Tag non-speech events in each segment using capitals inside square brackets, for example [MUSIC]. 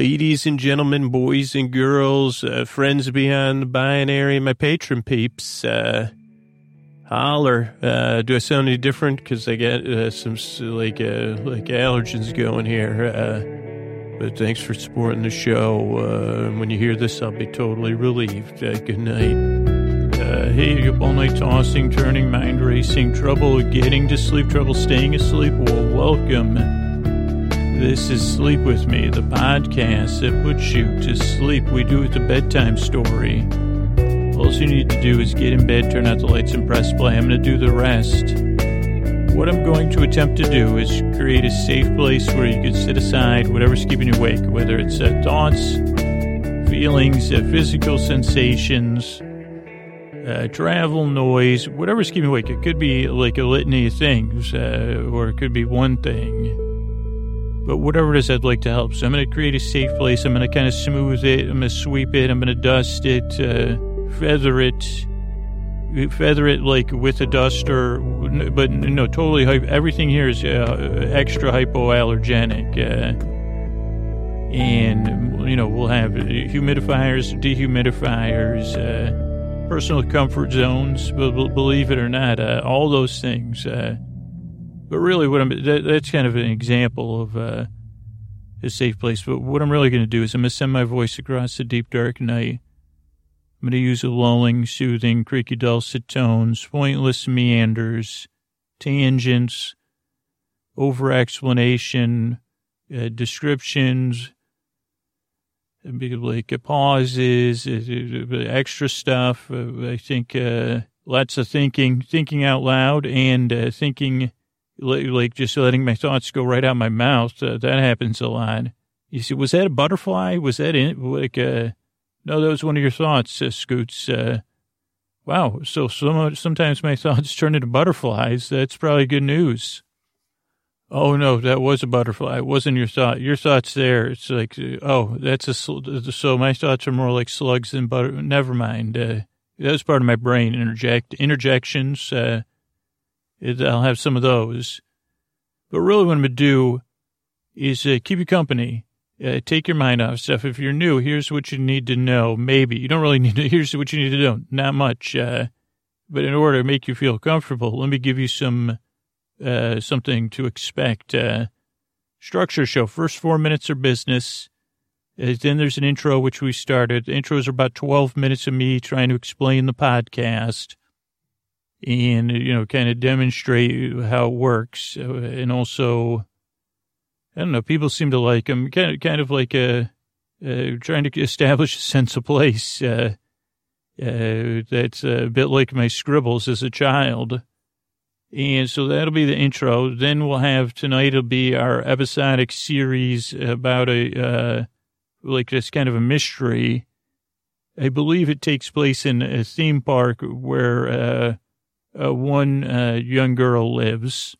ladies and gentlemen, boys and girls, uh, friends beyond the binary, my patron peeps, uh, holler. Uh, do I sound any different? Because I got uh, some like uh, like allergens going here. Uh, but thanks for supporting the show. Uh, when you hear this, I'll be totally relieved. Uh, good night. Hey, all night tossing, turning, mind racing, trouble getting to sleep, trouble staying asleep. Well, welcome. This is Sleep With Me, the podcast that puts you to sleep. We do it the bedtime story. All you need to do is get in bed, turn out the lights, and press play. I'm going to do the rest. What I'm going to attempt to do is create a safe place where you can sit aside whatever's keeping you awake, whether it's uh, thoughts, feelings, uh, physical sensations, uh, travel, noise, whatever's keeping you awake. It could be like a litany of things, uh, or it could be one thing but whatever it is, I'd like to help. So I'm going to create a safe place. I'm going to kind of smooth it. I'm going to sweep it. I'm going to dust it, uh, feather it, feather it like with a duster. But no, totally. Everything here is uh, extra hypoallergenic. Uh, and, you know, we'll have humidifiers, dehumidifiers, uh, personal comfort zones, believe it or not, uh, all those things. Uh, but really, what I'm that, that's kind of an example of uh, a safe place. But what I'm really going to do is I'm going to send my voice across the deep dark night. I'm going to use a lulling, soothing, creaky, dulcet tones, pointless meanders, tangents, over explanation, uh, descriptions, like uh, pauses, uh, extra stuff. Uh, I think uh, lots of thinking, thinking out loud, and uh, thinking like just letting my thoughts go right out my mouth. Uh, that happens a lot. You see, was that a butterfly? Was that in, like uh no, that was one of your thoughts, uh, Scoots. Uh, wow. So some, sometimes my thoughts turn into butterflies. That's probably good news. Oh no, that was a butterfly. It wasn't your thought. Your thoughts there. It's like, oh, that's a, so my thoughts are more like slugs than butter. Never mind. Uh, that was part of my brain. Interject, interjections, uh, it, I'll have some of those. But really what I'm going to do is uh, keep you company. Uh, take your mind off stuff. If you're new, here's what you need to know. Maybe you don't really need to. [LAUGHS] Here's what you need to know. Not much. Uh, but in order to make you feel comfortable, let me give you some uh, something to expect. Uh, structure show. First four minutes are business. Uh, then there's an intro, which we started. The intros are about 12 minutes of me trying to explain the podcast and, you know, kind of demonstrate how it works. Uh, and also, I don't know, people seem to like them, kind of, kind of like a, uh, trying to establish a sense of place. Uh, uh, that's a bit like my scribbles as a child. And so that'll be the intro. Then we'll have tonight, it'll be our episodic series about a, uh, like this kind of a mystery. I believe it takes place in a theme park where, uh, uh, one uh, young girl lives.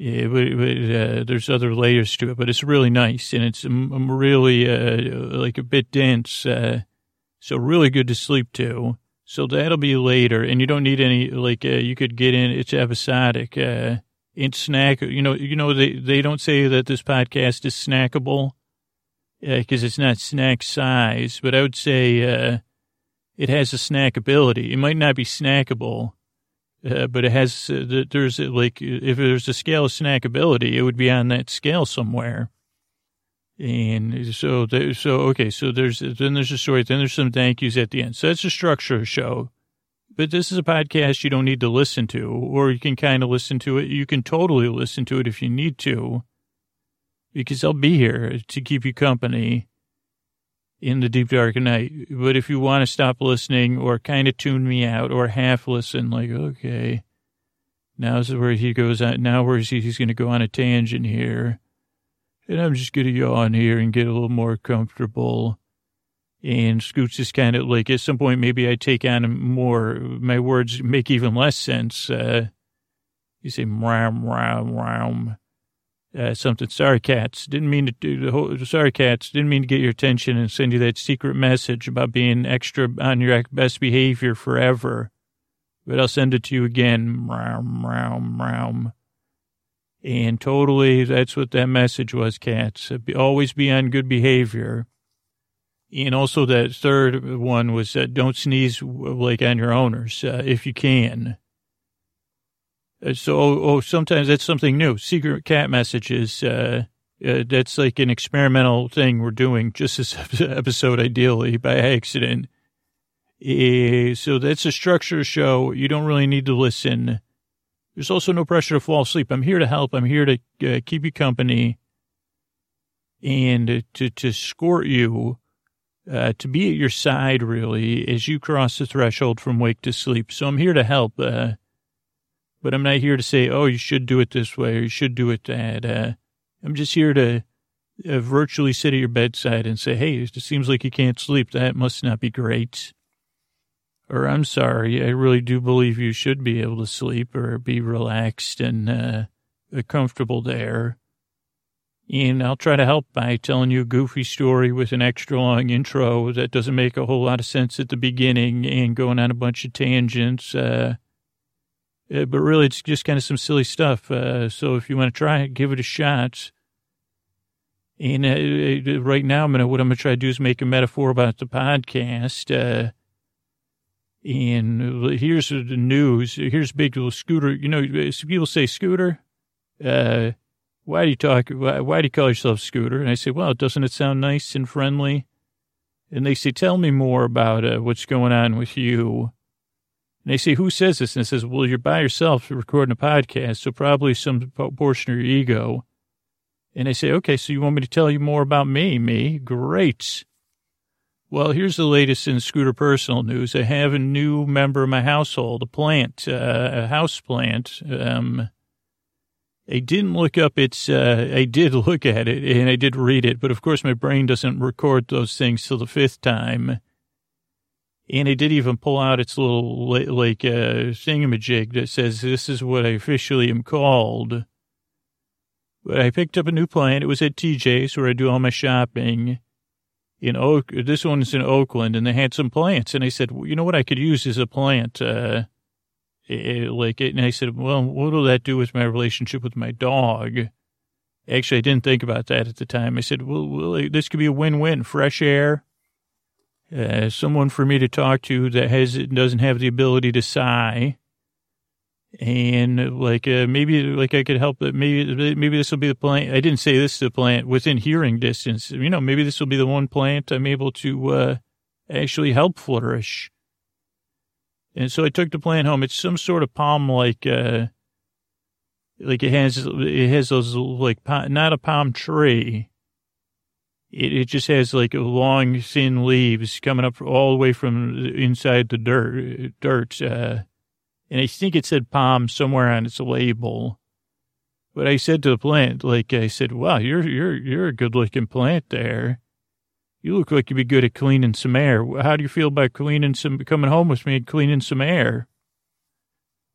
Uh, there's other layers to it, but it's really nice and it's um, really uh, like a bit dense. Uh, so really good to sleep to. So that'll be later, and you don't need any like uh, you could get in. It's episodic. it's snack. You know, you know they they don't say that this podcast is snackable because it's not snack size, but I would say it has a snack ability. It might not be snackable uh, but it has, uh, there's uh, like, if there's a scale of snackability, it would be on that scale somewhere. And so, so, okay, so there's, then there's a story, then there's some thank yous at the end. So that's the structure of the show. But this is a podcast you don't need to listen to, or you can kind of listen to it. You can totally listen to it if you need to, because I'll be here to keep you company in the deep dark of night. But if you want to stop listening or kind of tune me out or half listen, like, okay, now's where he goes on. Now where he, he's going to go on a tangent here. And I'm just going to yawn here and get a little more comfortable. And Scoots is kind of like, at some point, maybe I take on more, my words make even less sense. Uh, you say, ram, ram, ram uh, something. Sorry, cats. Didn't mean to do the whole. Sorry, cats. Didn't mean to get your attention and send you that secret message about being extra on your best behavior forever. But I'll send it to you again. And totally, that's what that message was, cats. Always be on good behavior. And also that third one was uh, don't sneeze like on your owners uh, if you can. Uh, so, oh, oh, sometimes that's something new. Secret cat messages. Uh, uh, that's like an experimental thing we're doing just this [LAUGHS] episode, ideally by accident. Uh, so that's a structure show. You don't really need to listen. There's also no pressure to fall asleep. I'm here to help. I'm here to uh, keep you company and to, to escort you, uh, to be at your side, really, as you cross the threshold from wake to sleep. So I'm here to help. But I'm not here to say, oh, you should do it this way or you should do it that. Uh, I'm just here to uh, virtually sit at your bedside and say, hey, it seems like you can't sleep. That must not be great. Or I'm sorry, I really do believe you should be able to sleep or be relaxed and uh, comfortable there. And I'll try to help by telling you a goofy story with an extra long intro that doesn't make a whole lot of sense at the beginning and going on a bunch of tangents. Uh, uh, but really, it's just kind of some silly stuff. Uh, so if you want to try it, give it a shot. And uh, uh right now, I'm gonna what I'm gonna try to do is make a metaphor about the podcast. Uh, and here's the news. Here's big little scooter. You know, people say scooter. Uh, why do you talk? Why, why do you call yourself scooter? And I say, well, doesn't it sound nice and friendly? And they say, tell me more about what's going on with you. And they say, who says this? And it says, well, you're by yourself recording a podcast, so probably some portion of your ego. And I say, okay, so you want me to tell you more about me? Me? Great. Well, here's the latest in Scooter personal news. I have a new member of my household, a plant, uh, a house plant. Um, I didn't look up its, uh, I did [LAUGHS] look at it and I did read it, but of course my brain doesn't record those things till the fifth time. And it did even pull out its little, like, uh, thingamajig that says, this is what I officially am called. But I picked up a new plant. It was at TJ's where I do all my shopping. In Oak, this one's in Oakland, and they had some plants. And I said, well, you know what I could use is a plant, uh, it, like it. And I said, well, what will that do with my relationship with my dog? Actually, I didn't think about that at the time. I said, well, well this could be a win-win. Fresh air, uh, someone for me to talk to that has doesn't have the ability to sigh, and like uh, maybe like I could help. Maybe maybe this will be the plant. I didn't say this to the plant within hearing distance. You know, maybe this will be the one plant I'm able to uh, actually help flourish. And so I took the plant home. It's some sort of palm like. Uh, like it has, it has those like, not a palm tree, it, it just has like long, thin leaves coming up all the way from inside the dirt. Dirt, uh, and I think it said palm somewhere on its label. But I said to the plant, like I said, "Wow, you're you're you're a good looking plant there. You look like you'd be good at cleaning some air. How do you feel about cleaning some, coming home with me and cleaning some air?"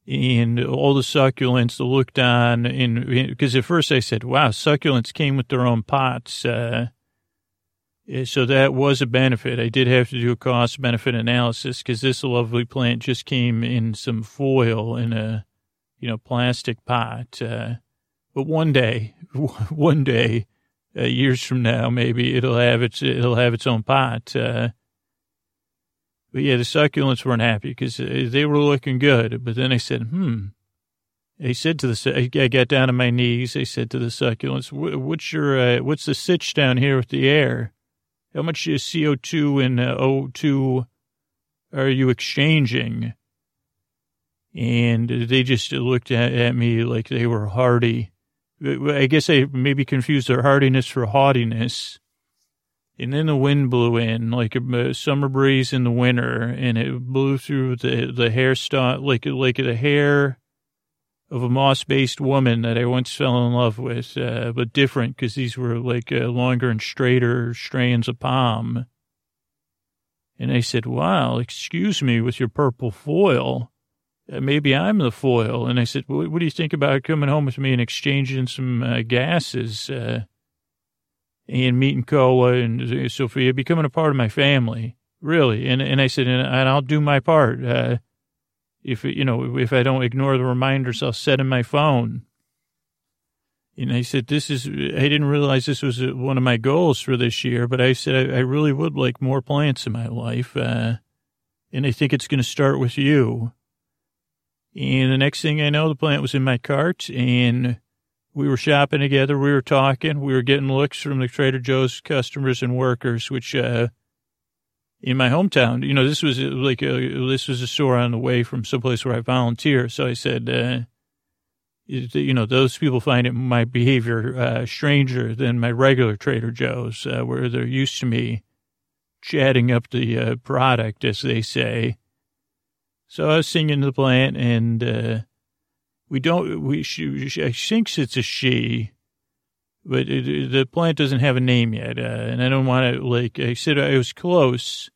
and all the succulents looked on and because at first I said, wow, succulents came with their own pots. Uh, so that was a benefit. I did have to do a cost benefit analysis because this lovely plant just came in some foil in a, you know, plastic pot. Uh, but one day, [LAUGHS] one day, uh, years from now, maybe it'll have its, it'll have its own pot. Uh, but yeah, the succulents weren't happy because uh, they were looking good. But then I said, hmm, I said to the, I got down on my knees. I said to the succulents, what's your, uh, what's the sitch down here with the air? How much CO2 and uh, O2 are you exchanging? And they just looked at, at me like they were hardy. I guess I maybe confused their hardiness for haughtiness. And then the wind blew in like a summer breeze in the winter, and it blew through the the hair hairstyle, like like the hair of a moss-based woman that I once fell in love with, uh, but different because these were like uh, longer and straighter strands of palm. And I said, wow, excuse me with your purple foil. Uh, maybe I'm the foil. And I said, what, do you think about coming home with me and exchanging some uh, gases uh, and meeting Koa and uh, Sophia, becoming a part of my family? Really? And, and I said, and, and I'll do my part if, you know, if I don't ignore the reminders I'll set in my phone. And I said, this is, I didn't realize this was one of my goals for this year, but I said, I, I really would like more plants in my life. Uh, and I think it's going to start with you. And the next thing I know, the plant was in my cart and we were shopping together. We were talking. We were getting looks from the Trader Joe's customers and workers, which, uh, in my hometown, you know, this was like a, this was a store on the way from someplace where I volunteer. So I said, uh, you know, those people find it, my behavior uh, stranger than my regular Trader Joe's, uh, where they're used to me chatting up the uh, product, as they say. So I was singing to the plant, and uh, we don't. We she, she, I think it's a she, but it, the plant doesn't have a name yet, uh, and I don't want to like. I said I was close.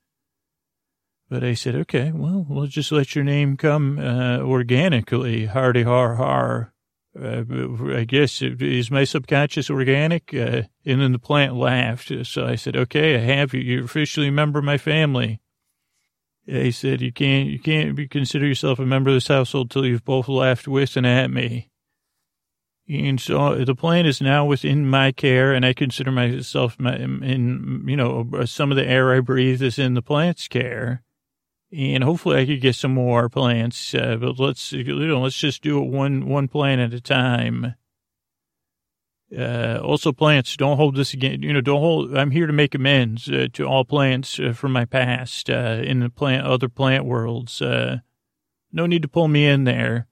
But I said, okay, well, we'll just let your name come uh, organically. Hardy har har. Uh, I guess is my subconscious organic? Uh, and then the plant laughed. So I said, okay, I have you. You're officially a member of my family. He said, you can't, you can't consider yourself a member of this household till you've both laughed with and at me. And so the plant is now within my care, and I consider myself in, you know, some of the air I breathe is in the plant's care and hopefully I could get some more plants. Uh, but let's you know let's just do it one one plant at a time. Uh, also, plants don't hold this again. You know, don't hold. I'm here to make amends uh, to all plants uh, from my past uh, in the plant other plant worlds. Uh, no need to pull me in there.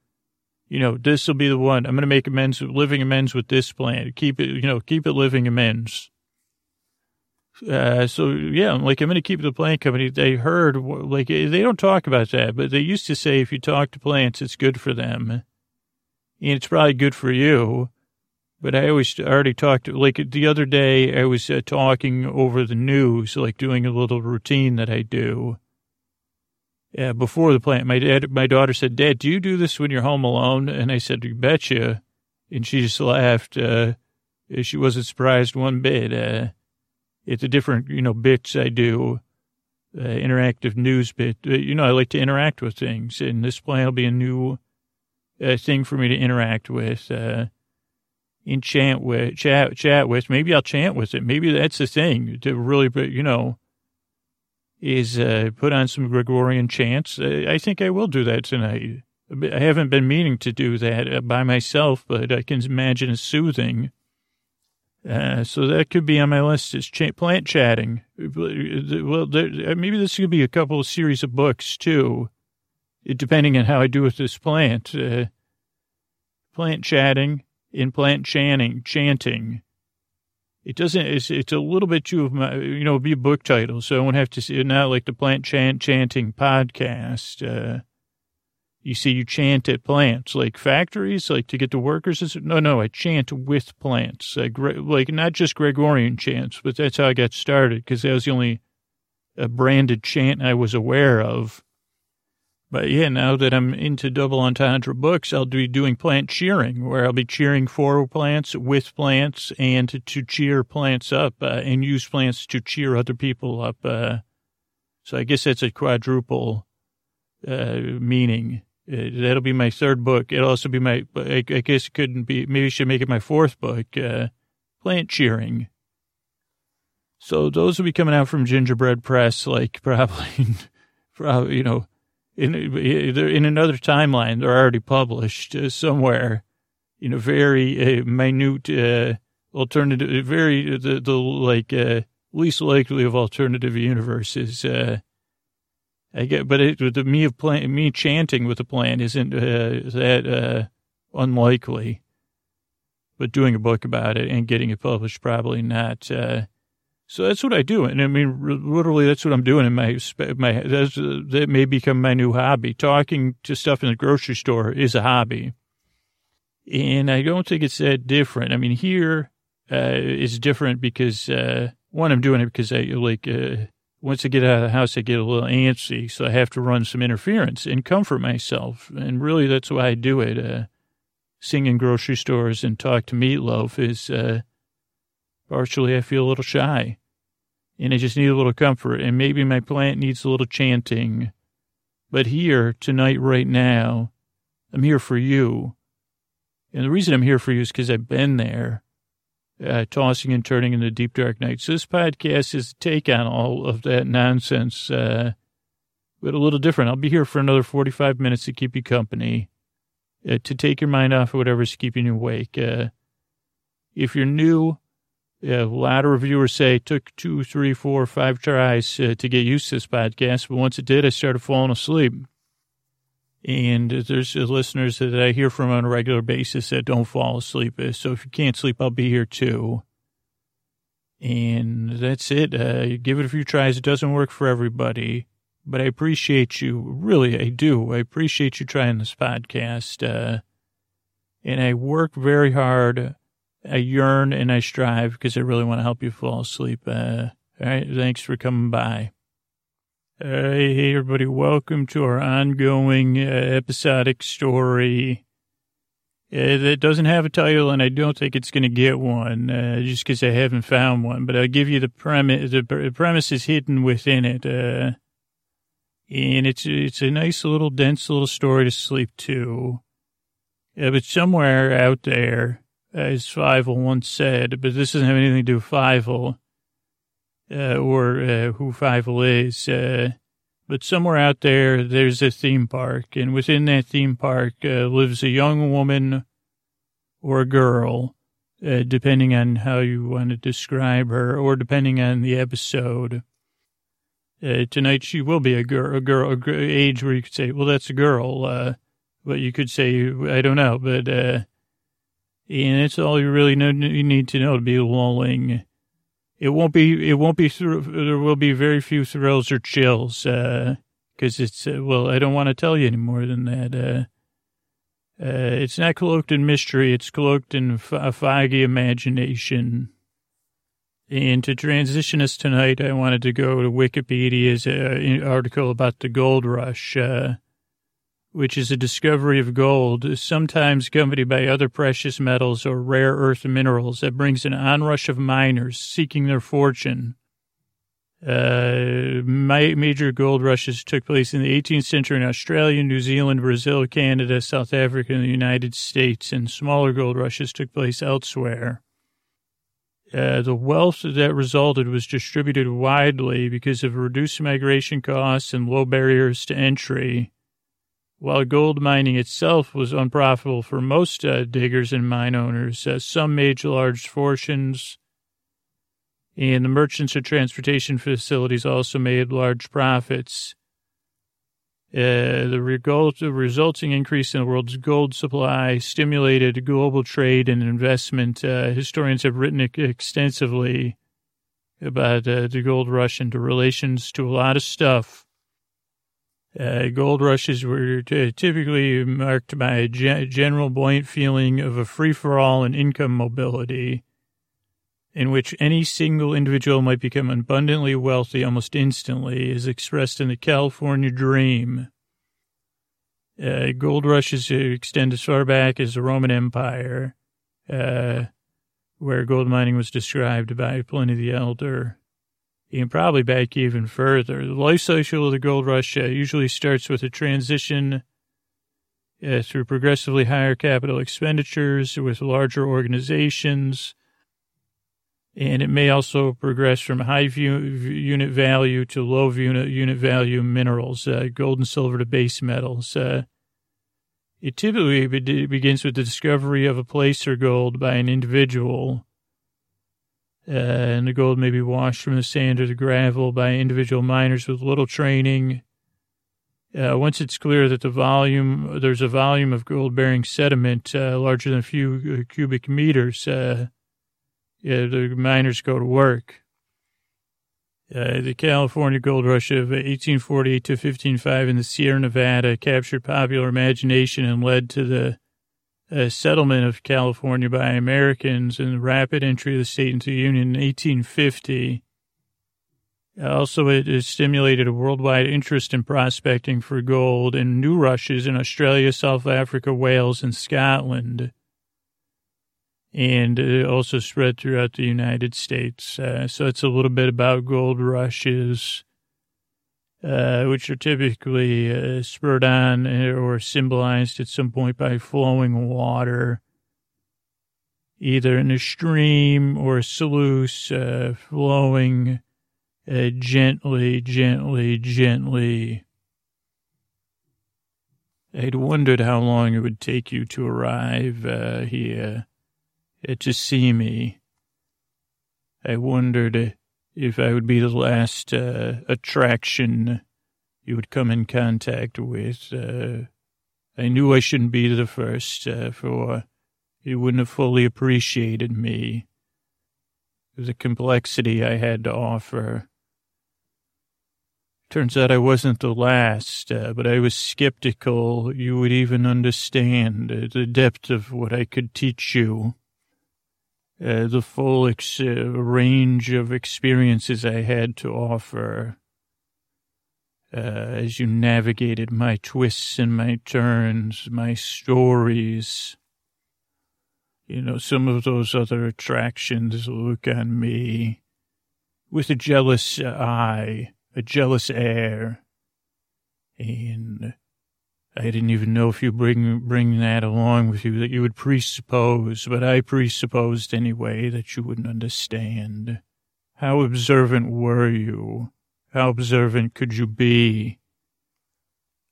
You know, this will be the one. I'm going to make amends, living amends with this plant. Keep it, you know, keep it living amends. Uh, so yeah, I'm like, I'm going to keep the plant company. They heard, like, they don't talk about that, but they used to say if you talk to plants, it's good for them. And it's probably good for you. But I always already talked, like the other day, I was uh, talking over the news, like doing a little routine that I do. Yeah, before the plant, my dad, my daughter said, Dad, do you do this when you're home alone? And I said, You betcha. And she just laughed. Uh, she wasn't surprised one bit. Uh, it's a different, you know, bits I do, uh, interactive news bit. Uh, you know, I like to interact with things, and this plant will be a new uh, thing for me to interact with, uh, enchant with, chat, chat with. Maybe I'll chant with it. Maybe that's the thing to really, you know, is uh, put on some Gregorian chants. Uh, I think I will do that tonight. I haven't been meaning to do that uh, by myself, but I can imagine it's soothing. Uh, so that could be on my list is plant chatting. Well, there, uh, maybe this could be a couple of series of books too, depending on how I do with this plant. Uh, plant chatting and plant chanting, chanting. It doesn't, it's, it's a little bit too of my, you know, be a book title. So I won't have to see it now like the plant chant chanting podcast. Uh, you see, you chant at plants, like factories, like to get the workers. No, no, I chant with plants, like, like not just Gregorian chants, but that's how I got started because that was the only uh, branded chant I was aware of. But yeah, now that I'm into double entendre books, I'll be doing plant cheering, where I'll be cheering for plants, with plants, and to, cheer plants up, uh, and use plants to cheer other people up. Uh, so I guess that's a quadruple uh, meaning. Uh, that'll be my third book. It'll also be my, I, I guess it couldn't be, maybe I should make it my fourth book, uh, Plant Cheering. So those will be coming out from Gingerbread Press, like [LAUGHS] probably, probably, you know, in, in another timeline, they're already published uh, somewhere in a very uh, minute, uh, alternative, very, the, the like, uh, least likely of alternative universes, uh, I get, but it, the me of playing, me chanting with the plan isn't uh, that uh, unlikely. But doing a book about it and getting it published, probably not. So that's what I do, and I mean, literally, that's what I'm doing in my my. That's, that may become my new hobby. Talking to stuff in the grocery store is a hobby, and I don't think it's that different. I mean, here uh, it's different because uh, one, I'm doing it because I like. Uh, once I get out of the house, I get a little antsy, so I have to run some interference and comfort myself. And really, that's why I do it. Uh, sing in grocery stores and talk to Meatloaf is uh, partially I feel a little shy, and I just need a little comfort. And maybe my plant needs a little chanting. But here, tonight, right now, I'm here for you. And the reason I'm here for you is because I've been there, uh, tossing and turning in the deep dark nights. So this podcast is a take on all of that nonsense, uh, but a little different. I'll be here for another 45 minutes to keep you company, uh, to take your mind off of whatever's keeping you awake. Uh, if you're new, a lot of reviewers say it took two, three, four, five tries uh, to get used to this podcast, but once it did, I started falling asleep. And there's listeners that I hear from on a regular basis that don't fall asleep. So if you can't sleep, I'll be here too. And that's it. Uh, give it a few tries. It doesn't work for everybody, but I appreciate you. Really, I do. I appreciate you trying this podcast. Uh, and I work very hard. I yearn and I strive because I really want to help you fall asleep. Uh, all right. Thanks for coming by. Uh, hey, everybody. Welcome to our ongoing uh, episodic story. Uh, that doesn't have a title, and I don't think it's going to get one, uh, just because I haven't found one. But I'll give you the premise. The premise is hidden within it, uh, and it's it's a nice little dense little story to sleep to. Uh, but somewhere out there, as Fievel once said, but this doesn't have anything to do with Fievel uh, or uh, who Fievel is. Uh, but somewhere out there, there's a theme park, and within that theme park uh, lives a young woman or a girl, uh, depending on how you want to describe her, or depending on the episode. Uh, tonight she will be a girl, a girl, a girl, age where you could say, well, that's a girl. but you could say, I don't know, but, and that's all you really know, you need to know to be lulling it won't be, it won't be, there will be very few thrills or chills, uh, cause it's, uh, well, I don't want to tell you any more than that. Uh, uh, it's not cloaked in mystery. It's cloaked in a foggy imagination. And to transition us tonight, I wanted to go to Wikipedia's uh, article about the gold rush. Uh, which is a discovery of gold, sometimes accompanied by other precious metals or rare earth minerals that brings an onrush of miners seeking their fortune. Uh, major gold rushes took place in the 18th century in Australia, New Zealand, Brazil, Canada, South Africa, and the United States, and smaller gold rushes took place elsewhere. Uh, the wealth that resulted was distributed widely because of reduced migration costs and low barriers to entry. While gold mining itself was unprofitable for most uh, diggers and mine owners, uh, some made large fortunes, and the merchants or transportation facilities also made large profits. Uh, the, result, the, resulting increase in the world's gold supply stimulated global trade and investment. Uh, historians have written extensively about uh, the gold rush and the relations to a lot of stuff uh, gold rushes were t- typically marked by a ge- general buoyant feeling of a free for all and income mobility, in which any single individual might become abundantly wealthy almost instantly, as expressed in the California Dream. Uh, gold rushes extend as far back as the Roman Empire, uh, where gold mining was described by Pliny the Elder and probably back even further. The life cycle of the gold rush uh, usually starts with a transition uh, through progressively higher capital expenditures with larger organizations. And it may also progress from high view, unit value to low unit, unit value minerals, uh, gold and silver to base metals. Uh, it typically begins with the discovery of a placer gold by an individual uh, and the gold may be washed from the sand or the gravel by individual miners with little training. Uh, once it's clear that the volume, there's a volume of gold bearing sediment uh, larger than a few uh, cubic meters, uh, yeah, the miners go to work. Uh, the California gold rush of 1848 to 1505 in the Sierra Nevada captured popular imagination and led to the settlement of California by Americans and the rapid entry of the state into the Union in 1850. Also, it has stimulated a worldwide interest in prospecting for gold and new rushes in Australia, South Africa, Wales, and Scotland. And it also spread throughout the United States. Uh, so it's a little bit about gold rushes uh, which are typically uh, spurred on or symbolized at some point by flowing water either in a stream or a sluice, uh, flowing uh, gently, gently, gently. I'd wondered how long it would take you to arrive uh, here to see me. I wondered if I would be the last uh, attraction you would come in contact with. Uh, I knew I shouldn't be the first, uh, for you wouldn't have fully appreciated me, the complexity I had to offer. Turns out I wasn't the last, uh, but I was skeptical you would even understand uh, the depth of what I could teach you. Uh, the full ex- uh, range of experiences I had to offer uh, as you navigated my twists and my turns, my stories. You know, some of those other attractions look on me with a jealous eye a jealous air. And I didn't even know if you bring bring that along with you that you would presuppose, but I presupposed anyway that you wouldn't understand. How observant were you? How observant could you be?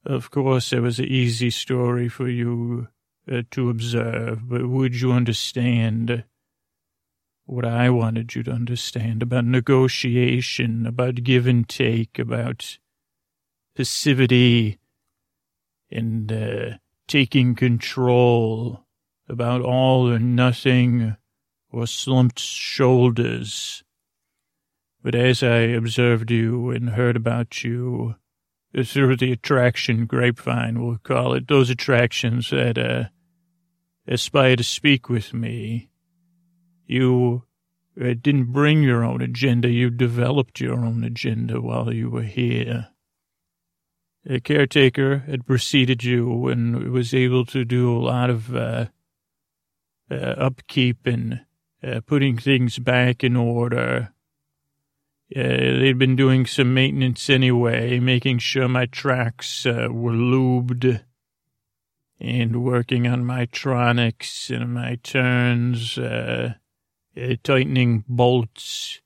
Of course, it was an easy story for you uh, to observe, but would you understand what I wanted you to understand about negotiation, about give and take, about passivity and uh, taking control, about all or nothing or slumped shoulders. But as I observed you and heard about you, through the attraction grapevine, we'll call it, those attractions that uh, aspire to speak with me, you uh, didn't bring your own agenda. You developed your own agenda while you were here. A caretaker had preceded you and was able to do a lot of uh, uh, upkeep and uh, putting things back in order. Uh, they'd been doing some maintenance anyway, making sure my tracks uh, were lubed and working on my tronics and my turns uh, tightening bolts.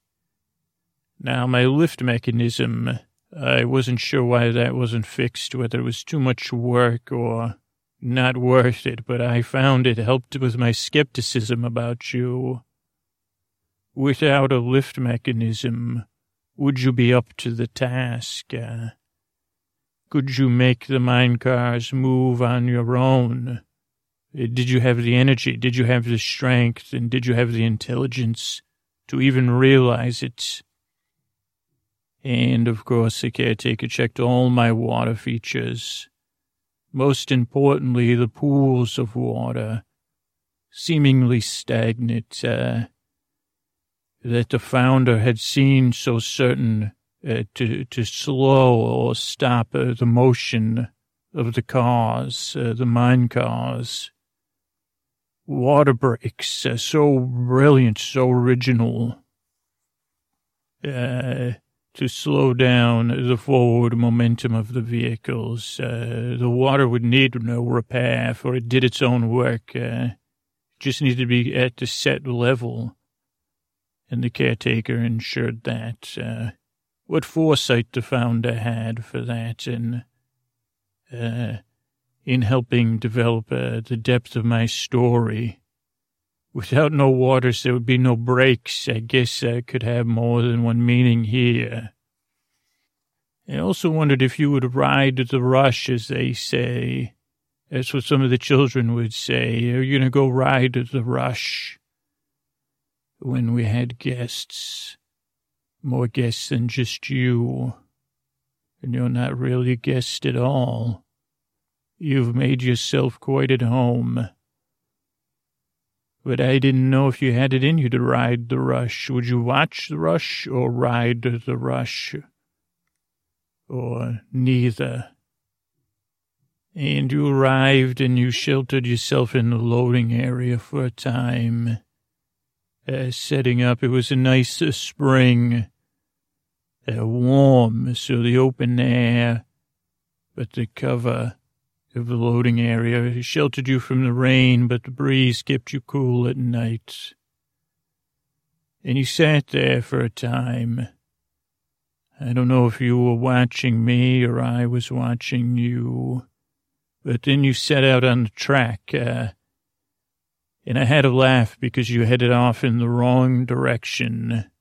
Now, my lift mechanism, I wasn't sure why that wasn't fixed, whether it was too much work or not worth it, but I found it helped with my skepticism about you. Without a lift mechanism, would you be up to the task? Uh, could you make the mine cars move on your own? Did you have the energy? Did you have the strength? And did you have the intelligence to even realize it? And of course, the caretaker checked all my water features. Most importantly, the pools of water, seemingly stagnant, uh, that the founder had seen so certain uh, to, to slow or stop uh, the motion of the cars, uh, the mine cars water brakes, uh, so brilliant, so original, uh, to slow down the forward momentum of the vehicles. Uh, the water would need no repair, for it did its own work. Uh, just needed to be at the set level, and the caretaker ensured that. Uh, what foresight the founder had for that, and uh, in helping develop uh, the depth of my story. Without no waters, there would be no breaks. I guess I could have more than one meaning here. I also wondered if you would ride the rush, as they say. That's what some of the children would say. Are you going to go ride the rush? When we had guests, more guests than just you. And you're not really a guest at all. You've made yourself quite at home. But I didn't know if you had it in you to ride the rush. Would you watch the rush or ride the rush? Or neither? And you arrived and you sheltered yourself in the loading area for a time. Uh, setting up, it was a nice uh, spring, uh, warm, so the open air, but the cover of the loading area. It sheltered you from the rain, but the breeze kept you cool at night. And you sat there for a time. I don't know if you were watching me or I was watching you, but then you set out on the track, uh, and I had to laugh because you headed off in the wrong direction.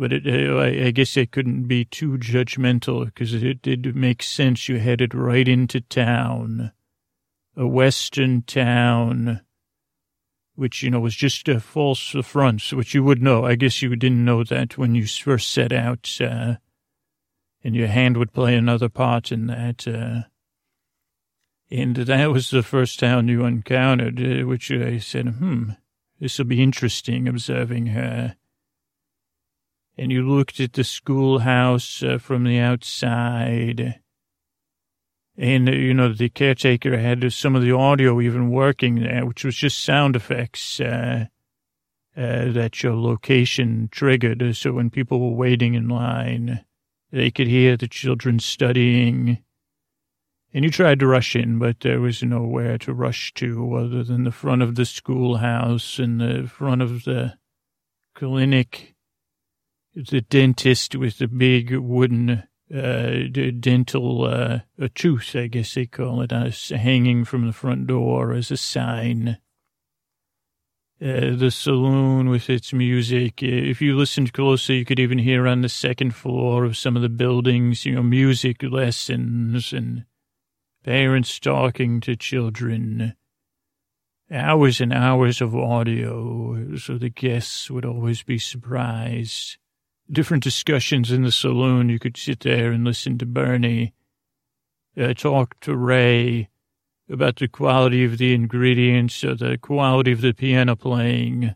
But it, uh, I guess I couldn't be too judgmental because it did make sense. You headed right into town, a western town, which, you know, was just a false front, which you would know. I guess you didn't know that when you first set out, uh, and your hand would play another part in that. Uh, and that was the first town you encountered, uh, which I said, hmm, this will be interesting observing her. And you looked at the schoolhouse uh, from the outside. And, uh, you know, the caretaker had some of the audio even working there, which was just sound effects uh, uh, that your location triggered. So when people were waiting in line, they could hear the children studying and you tried to rush in, but there was nowhere to rush to other than the front of the schoolhouse and the front of the clinic. The dentist with the big wooden uh, dental uh, a tooth, I guess they call it, uh, hanging from the front door as a sign. Uh, the saloon with its music. If you listened closely, you could even hear on the second floor of some of the buildings, you know, music lessons and parents talking to children, hours and hours of audio, so the guests would always be surprised. Different discussions in the saloon. You could sit there and listen to Bernie uh, talk to Ray about the quality of the ingredients, or the quality of the piano playing,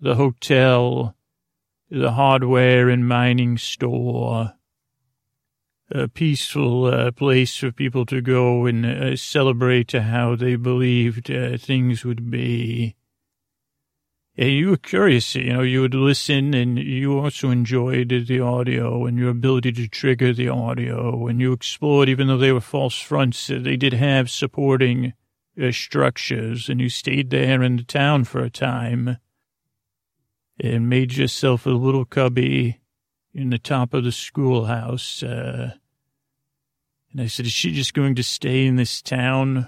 the hotel, the hardware and mining store, a peaceful uh, place for people to go and uh, celebrate how they believed uh, things would be. You were curious, you know, you would listen and you also enjoyed the audio and your ability to trigger the audio and you explored, even though they were false fronts, uh, they did have supporting uh, structures and you stayed there in the town for a time and made yourself a little cubby in the top of the schoolhouse. Uh, and I said, is she just going to stay in this town?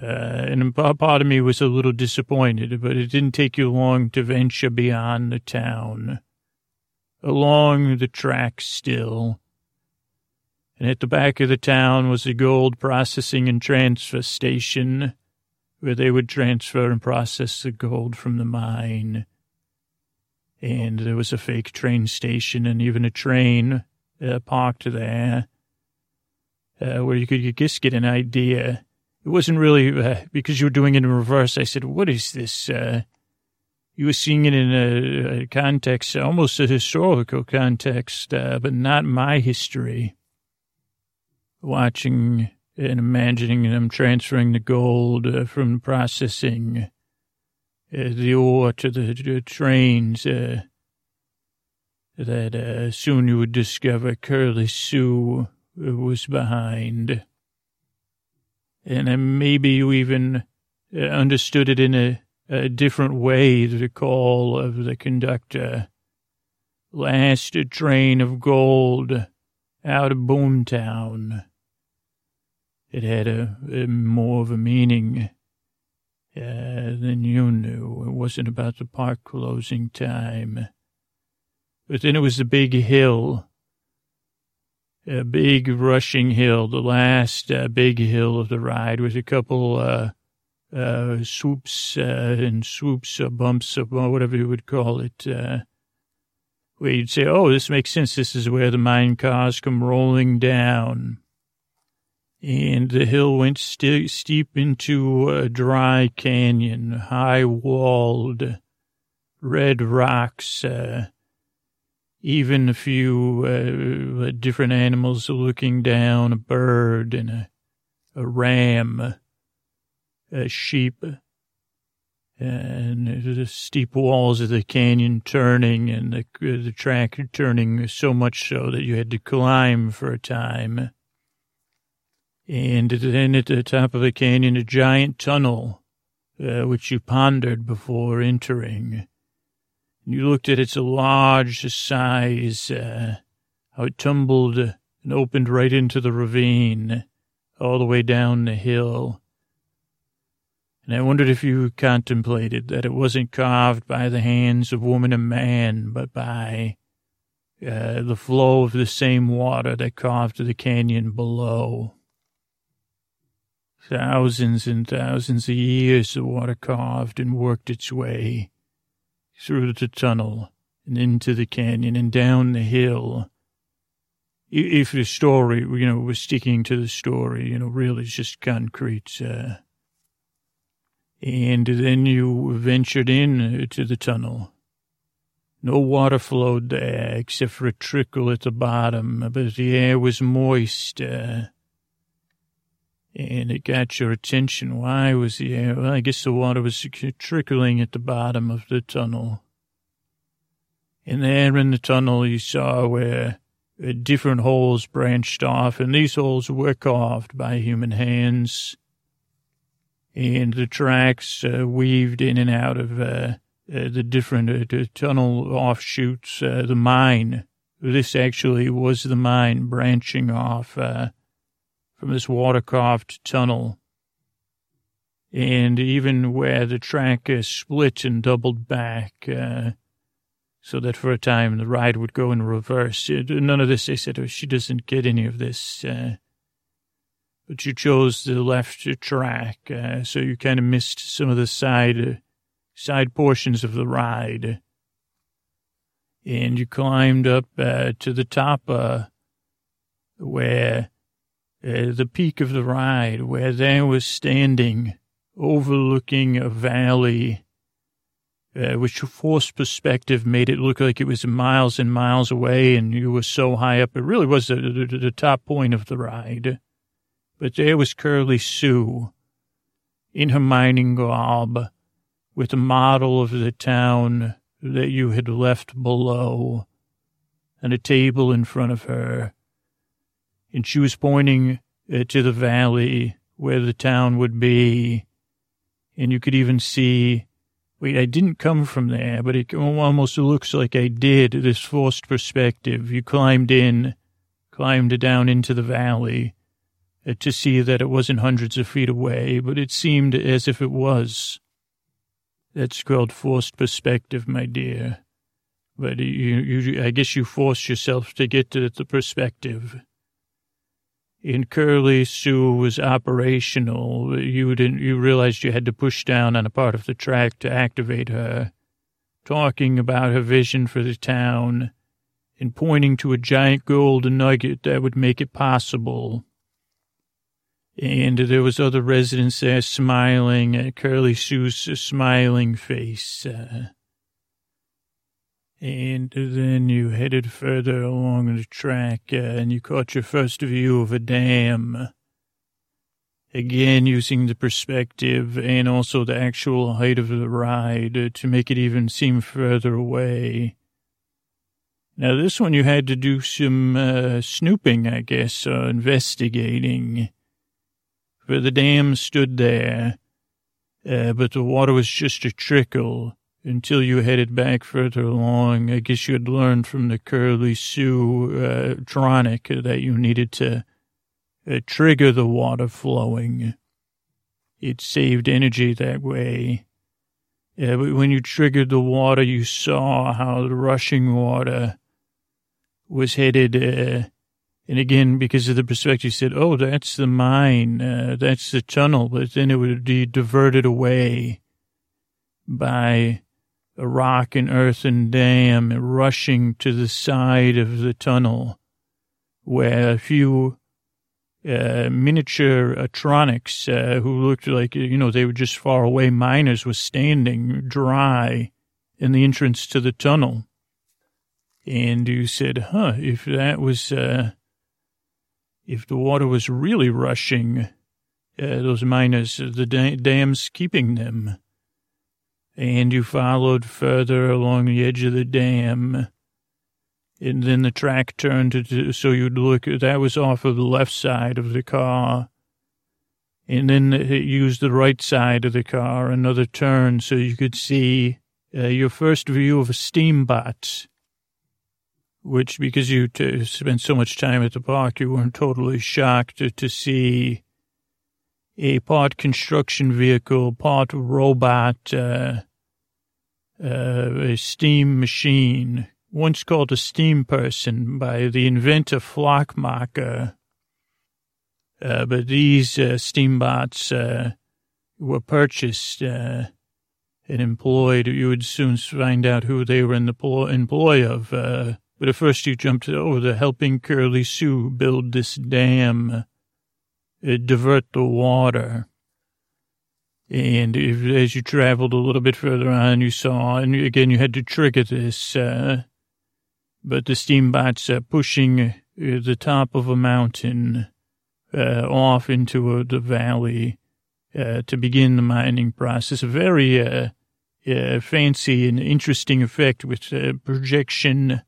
Uh, and part of me was a little disappointed, but it didn't take you long to venture beyond the town, along the track still. And at the back of the town was a gold processing and transfer station where they would transfer and process the gold from the mine and there was a fake train station and even a train uh, parked there uh, where you could just get an idea. It wasn't really uh, because you were doing it in reverse. I said, "What is this?" Uh, you were seeing it in a, a context, almost a historical context, uh, but not my history. Watching and imagining them transferring the gold uh, from processing uh, the ore to the, the trains uh, that uh, soon you would discover Curly Sue was behind. And maybe you even uh, understood it in a, a different way, the call of the conductor. Last train of gold out of Boomtown. It had a, a more of a meaning uh, than you knew. It wasn't about the park closing time. But then it was the big hill. A big rushing hill, the last uh, big hill of the ride with a couple uh, uh, swoops uh, and swoops bumps or whatever you would call it, uh, where you'd say, oh, this makes sense. This is where the mine cars come rolling down and the hill went st- steep into a dry canyon, high walled, red rocks, uh, even a few uh, different animals looking down, a bird and a, a ram, a sheep, and the steep walls of the canyon turning and the, the track turning so much so that you had to climb for a time And then at the top of the canyon, a giant tunnel, uh, which you pondered before entering. You looked at its large size, uh, how it tumbled and opened right into the ravine, all the way down the hill. And I wondered if you contemplated that it wasn't carved by the hands of woman and man, but by uh, the flow of the same water that carved the canyon below. Thousands and thousands of years the water carved and worked its way through the tunnel and into the canyon and down the hill. If the story, you know, was sticking to the story, you know, really just concrete. Uh, and then you ventured in to the tunnel. No water flowed there except for a trickle at the bottom, but the air was moist. Uh, and it got your attention. Why was the air? Well, I guess the water was trickling at the bottom of the tunnel. And there in the tunnel, you saw where uh, different holes branched off, and these holes were carved by human hands. And the tracks uh, weaved in and out of uh, uh the different uh, tunnel offshoots, uh, the mine. This actually was the mine branching off from this water carved tunnel. And even where the track uh, split and doubled back, uh, so that for a time the ride would go in reverse. None of this, they said, oh, she doesn't get any of this. Uh, but you chose the left track, uh, so you kind of missed some of the side, uh, side portions of the ride. And you climbed up uh, to the top where uh, the peak of the ride where there was standing overlooking a valley, uh, which forced perspective made it look like it was miles and miles away and you were so high up. It really was the, the, the top point of the ride. But there was Curly Sue in her mining garb with a model of the town that you had left below and a table in front of her and she was pointing uh, to the valley where the town would be. And you could even see, wait, I didn't come from there, but it almost looks like I did, this forced perspective. You climbed in, climbed down into the valley uh, to see that it wasn't hundreds of feet away, but it seemed as if it was. That's called forced perspective, my dear. But you, you, I guess you forced yourself to get to the perspective in Curly Sue was operational, you didn't, you realized you had to push down on a part of the track to activate her, talking about her vision for the town and pointing to a giant gold nugget that would make it possible. And there was other residents there smiling at Curly Sue's smiling face. Uh, and then you headed further along the track uh, and you caught your first view of a dam. Again, using the perspective and also the actual height of the ride uh, to make it even seem further away. Now, this one you had to do some uh, snooping, I guess, investigating. For the dam stood there, uh, but the water was just a trickle until you headed back further along. I guess you had learned from the Curly Sue uh, tronic that you needed to uh, trigger the water flowing. It saved energy that way. But when you triggered the water, you saw how the rushing water was headed. Uh, and again, because of the perspective, you said, oh, that's the mine, uh, that's the tunnel, but then it would be diverted away by a rock and earthen dam rushing to the side of the tunnel where a few uh, miniature atronics uh, who looked like, you know, they were just far away miners was standing dry in the entrance to the tunnel. And you said, huh, if that was, uh, if the water was really rushing, uh, those miners, the dam's keeping them and you followed further along the edge of the dam. And then the track turned to, so you'd look, that was off of the left side of the car. and then it used the right side of the car, another turn, so you could see uh, your first view of a steambot, which, because you t- spent so much time at the park, you weren't totally shocked to, to see a part construction vehicle, part robot, uh, a steam machine, once called a steam person by the inventor Flockmacher. Uh, but these uh, steambots uh, were purchased uh, and employed. You would soon find out who they were in the employ of. Uh, but at first you jumped over the helping Curly Sue build this dam, uh, divert the water. And if, as you traveled a little bit further on, you saw, and again, you had to trigger this, uh, but the steambots uh, pushing uh, the top of a mountain uh, off into uh, the valley uh, to begin the mining process. A very uh, fancy and interesting effect with projection.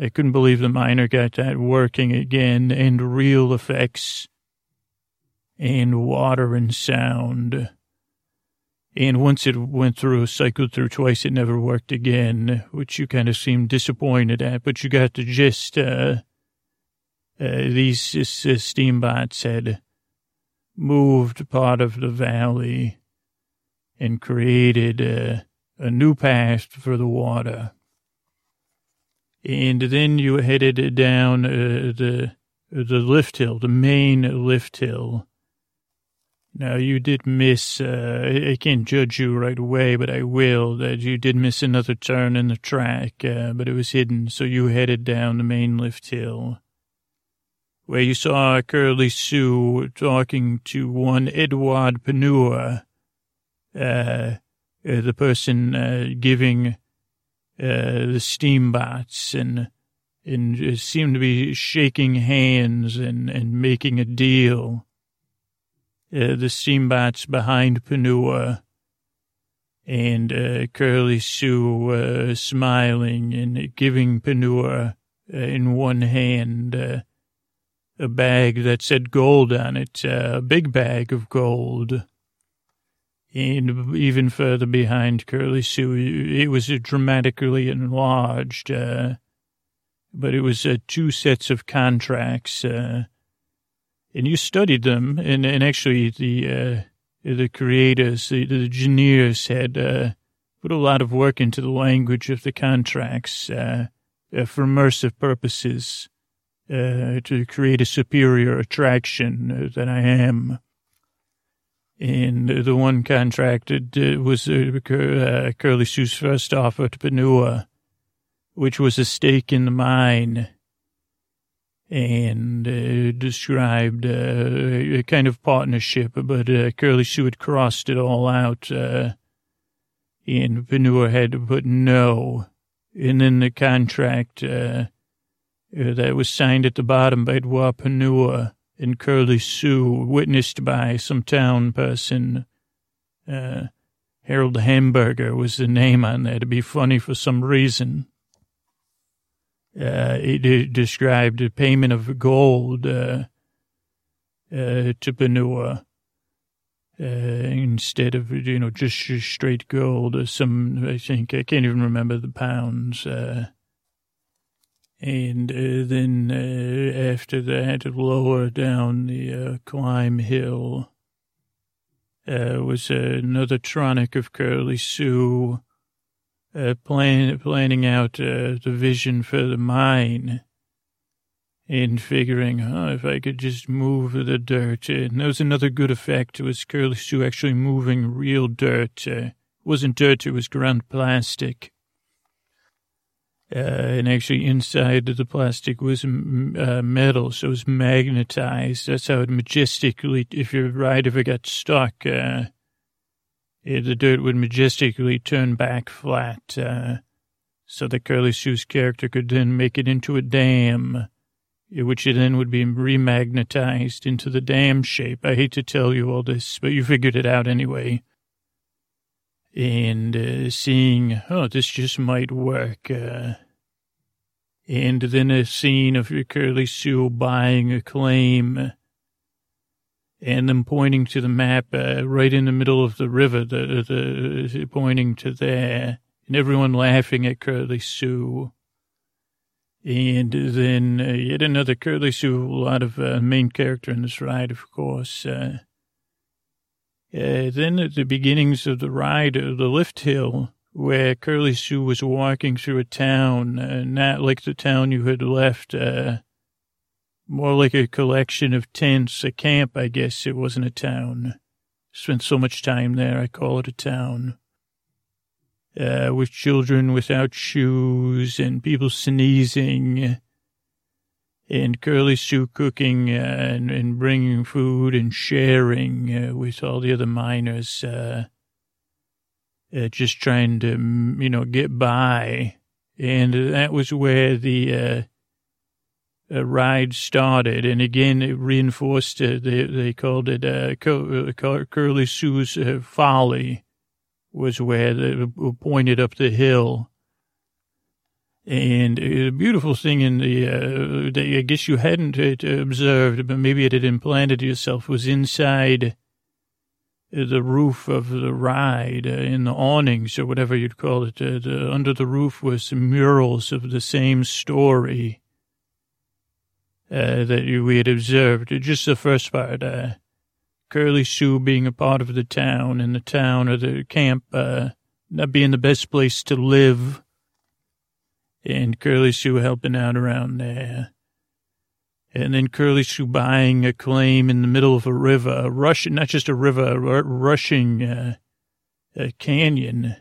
I couldn't believe the miner got that working again, and real effects and water and sound. And once it went through, cycled through twice, it never worked again, which you kind of seemed disappointed at, but you got the gist. Uh, uh, these uh, steambots had moved part of the valley and created uh, a new path for the water. And then you headed down uh, the the lift hill, the main lift hill, now, you did miss, uh, I can't judge you right away, but I will, that you did miss another turn in the track, uh, but it was hidden, so you headed down the main lift hill, where you saw Curly Sue talking to one Edward Panua, uh, uh, the person uh, giving uh, the steambots, and and seemed to be shaking hands and, and making a deal uh, the steambots behind Panua and uh, Curly Sue uh, smiling and giving Panua uh, in one hand uh, a bag that said gold on it, a big bag of gold. And even further behind Curly Sue, it was dramatically enlarged, but it was two sets of contracts and you studied them, and, and actually the uh, the creators, the, the engineers had uh, put a lot of work into the language of the contracts uh, uh for immersive purposes uh, to create a superior attraction uh, than I am. And the one contract was Curly Sue's first offer to Panua, which was a stake in the mine and uh, described uh, a kind of partnership, but uh, Curly Sue had crossed it all out, uh, and Panua had to put no. And then the contract uh, uh, that was signed at the bottom by Edouard Panua and Curly Sue, witnessed by some town person, Harold Hamburger was the name on there to be funny for some reason uh, it described a payment of gold uh, uh, to Panua uh, instead of you know just straight gold. Some I think I can't even remember the pounds. Uh, and uh, then after that, lower down the climb hill was another tronic of Curly Sue uh, plan, planning out uh, the vision for the mine and figuring, if I could just move the dirt. And that was another good effect. It was Curly Sue actually moving real dirt. Uh, it wasn't dirt, it was ground plastic. Uh, and actually inside the plastic was uh, metal, so it was magnetized. That's how it majestically, if your ride ever got stuck, uh, the dirt would majestically turn back flat, uh, so that Curly Sue's character could then make it into a dam, which it then would be remagnetized into the dam shape. I hate to tell you all this, but you figured it out anyway. And uh, seeing, oh, this just might work. Uh, and then a scene of Curly Sue buying a claim and them pointing to the map uh, right in the middle of the river, the, the pointing to there, and everyone laughing at Curly Sue. And then uh, yet another Curly Sue, a lot of uh, main character in this ride, of course. Uh, uh, then at the beginnings of the ride, uh, the lift hill, where Curly Sue was walking through a town, not like the town you had left, more like a collection of tents, a camp, I guess. It wasn't a town. Spent so much time there, I call it a town. Uh, with children without shoes and people sneezing and Curly Sue cooking uh, and, and, bringing food and sharing uh, with all the other miners, uh, uh just trying to, you know, get by. And that was where the uh, ride started. And again, it reinforced, they, they called it Curly Sue's Folly was where they pointed up the hill and a beautiful thing in the, uh, that I guess you hadn't uh, observed, but maybe it had implanted yourself, was inside the roof of the ride, uh, in the awnings or whatever you'd call it. Uh, the, under the roof was murals of the same story uh, that we had observed. Just the first part, uh, Curly Sue being a part of the town, and the town or the camp not being the best place to live and Curly Sue helping out around there. And then Curly Sue buying a claim in the middle of a river, a rushing, not just a river, a rushing uh, a canyon.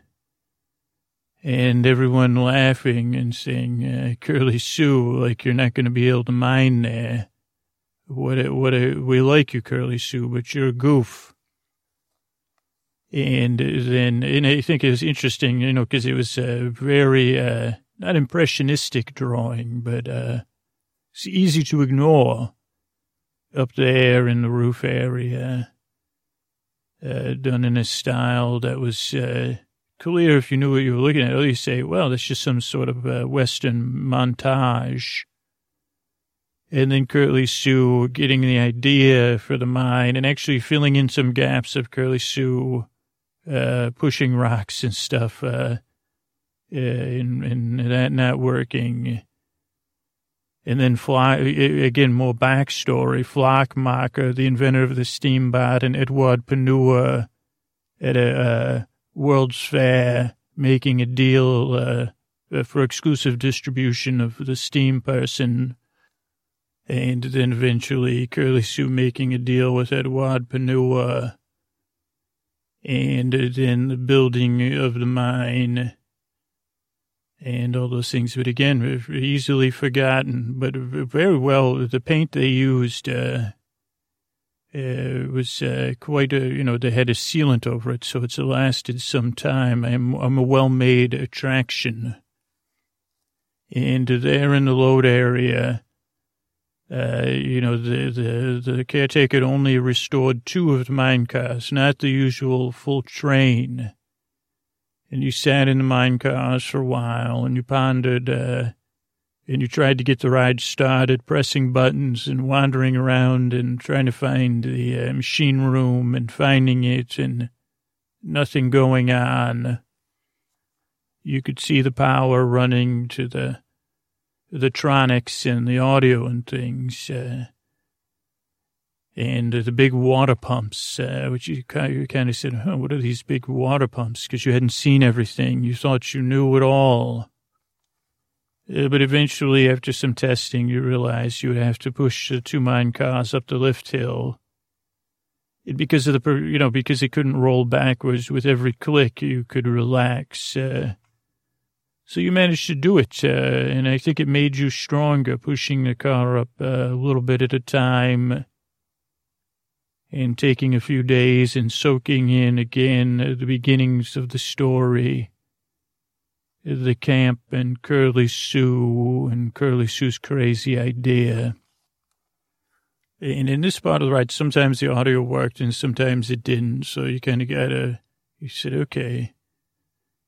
And everyone laughing and saying, uh, Curly Sue, like you're not going to be able to mine there. What a, what a, we like you, Curly Sue, but you're a goof. And then, and I think it was interesting, you know, because it was a very, uh, not impressionistic drawing, but uh, it's easy to ignore up there in the roof area, uh, done in a style that was uh, clear if you knew what you were looking at. Or you say, well, that's just some sort of uh, Western montage. And then Curly Sue getting the idea for the mine and actually filling in some gaps of Curly Sue uh, pushing rocks and stuff. Uh, and, and that not working. And then fly again, more backstory. Flockmacher, the inventor of the steam steambot, and Edward Panua at a uh, World's Fair making a deal uh, for exclusive distribution of the steam person. And then eventually Curly Sue making a deal with Edward Panua. And then the building of the mine and all those things. But again, easily forgotten, but very well. The paint they used uh, uh, was uh, quite a, you know, they had a sealant over it, so it's lasted some time. I'm, I'm a well-made attraction. And there in the load area, uh, you know, the, the, the caretaker only restored two of the mine cars, not the usual full train and you sat in the mine cars for a while and you pondered, uh, and you tried to get the ride started, pressing buttons and wandering around and trying to find the uh, machine room and finding it and nothing going on. You could see the power running to the the tronics and the audio and things. Uh, and the big water pumps, uh, which you kind, of, kind of said, huh, what are these big water pumps? Because you hadn't seen everything. You thought you knew it all. Uh, but eventually, after some testing, you realized you would have to push the two mine cars up the lift hill. It, because of the, you know, because it couldn't roll backwards with every click, you could relax. Uh, so you managed to do it, uh, and I think it made you stronger, pushing the car up uh, a little bit at a time and taking a few days and soaking in again the beginnings of the story, the camp and Curly Sue and Curly Sue's crazy idea. And in this part of the ride, sometimes the audio worked and sometimes it didn't. So you kind of got to, you said, okay.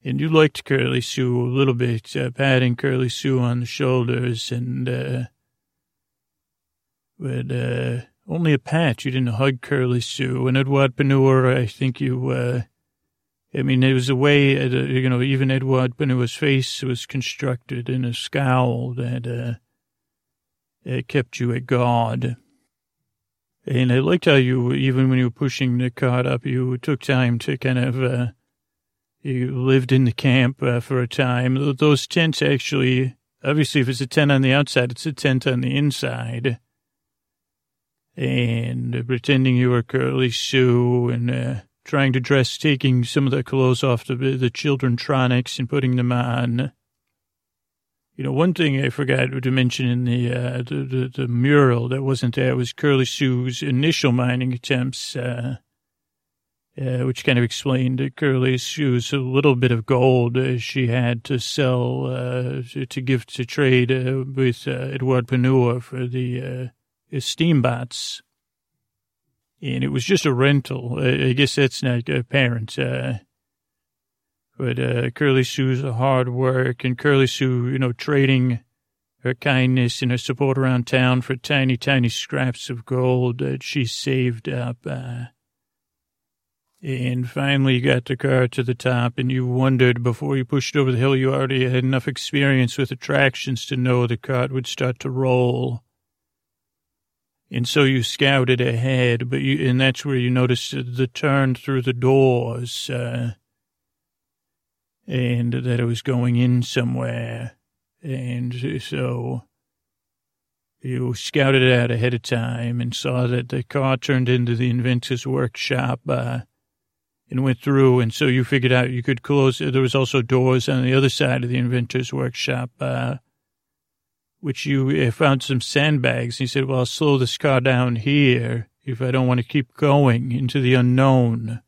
And you liked Curly Sue a little bit, uh, patting Curly Sue on the shoulders and, uh, but, uh, only a pat. You didn't hug Curly Sue. And Edward Panur, I think you, uh, I mean, there was a way, uh, you know, even Edouard Panur's face was constructed in a scowl that, uh, it kept you at guard. And I liked how you, even when you were pushing the cart up, you took time to kind of, uh, you lived in the camp uh, for a time. Those tents actually, obviously, if it's a tent on the outside, it's a tent on the inside. And uh, pretending you were Curly Sue and uh, trying to dress, taking some of the clothes off the, the childrentronics and putting them on. You know, one thing I forgot to mention in the, uh, the, the, the, mural that wasn't there was Curly Sue's initial mining attempts, uh, uh, which kind of explained Curly Sue's a little bit of gold uh, she had to sell, uh, to, to, give to trade uh, with Edward Panur for the steambots. And it was just a rental. I, guess that's not apparent. But uh, Curly Sue's hard work and Curly Sue, you know, trading her kindness and her support around town for tiny, tiny scraps of gold that she saved up. Uh, and finally you got the car to the top and you wondered before you pushed over the hill, you already had enough experience with attractions to know the cart would start to roll. And so you scouted ahead, but you, and that's where you noticed the turn through the doors. Uh, and that it was going in somewhere. And so you scouted out ahead of time and saw that the car turned into the inventor's workshop uh, and went through. And so you figured out you could close. There was also doors on the other side of the inventor's workshop, uh, which you uh, found some sandbags. And you said, well, I'll slow this car down here if I don't want to keep going into the unknown.